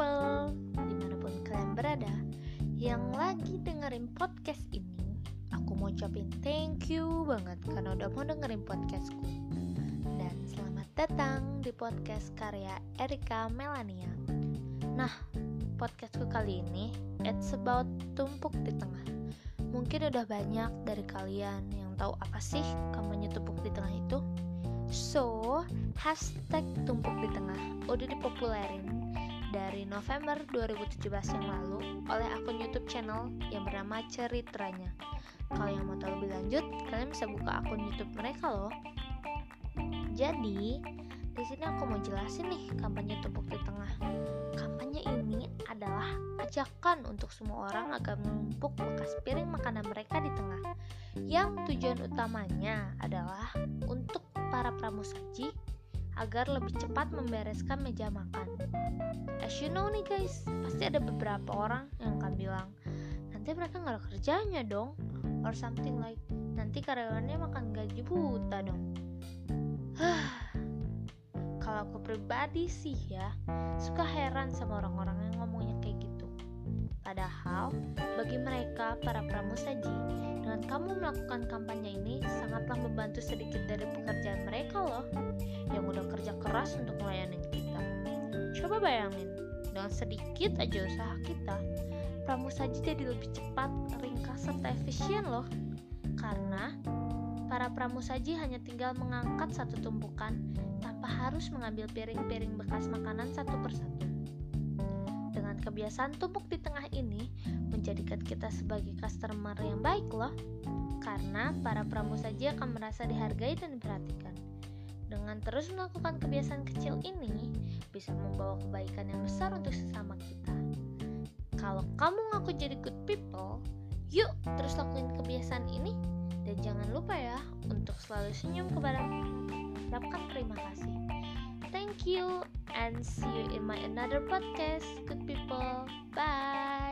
people di mana pun kalian berada yang lagi dengerin podcast ini aku mau ucapin thank you banget karena udah mau dengerin podcastku. Dan selamat datang di podcast karya Erika Melania. Nah podcastku kali ini it's about tumpuk di tengah. Mungkin udah banyak dari kalian yang tahu apa sih kamu tumpuk di tengah itu? So hashtag tumpuk di tengah udah dipopulerin dari November 2017 yang lalu oleh akun YouTube channel yang bernama Ceritranya. Kalau yang mau tahu lebih lanjut, kalian bisa buka akun YouTube mereka loh. Jadi, di sini aku mau jelasin nih kampanye tumpuk di tengah. Kampanye ini adalah ajakan untuk semua orang agar menumpuk bekas piring makanan mereka di tengah. Yang tujuan utamanya adalah untuk para pramusaji agar lebih cepat membereskan meja makan. As you know nih guys, pasti ada beberapa orang yang akan bilang, nanti mereka nggak ada kerjanya dong, or something like, nanti karyawannya makan gaji buta dong. Kalau aku pribadi sih ya, suka heran sama orang-orang yang ngomongnya kayak gitu. Padahal, bagi mereka, para pramusaji, dengan kamu melakukan kampanye ini sangatlah membantu sedikit dari pekerjaan mereka loh, kerja keras untuk melayani kita. Coba bayangin, dengan sedikit aja usaha kita, pramusaji jadi lebih cepat, ringkas, serta efisien loh. Karena para pramusaji hanya tinggal mengangkat satu tumpukan tanpa harus mengambil piring-piring bekas makanan satu persatu. Dengan kebiasaan tumpuk di tengah ini menjadikan kita sebagai customer yang baik loh. Karena para pramusaji akan merasa dihargai dan diperhatikan. Dengan terus melakukan kebiasaan kecil ini bisa membawa kebaikan yang besar untuk sesama kita. Kalau kamu ngaku jadi good people, yuk terus lakuin kebiasaan ini dan jangan lupa ya untuk selalu senyum kepada mengucapkan terima kasih. Thank you and see you in my another podcast. Good people. Bye.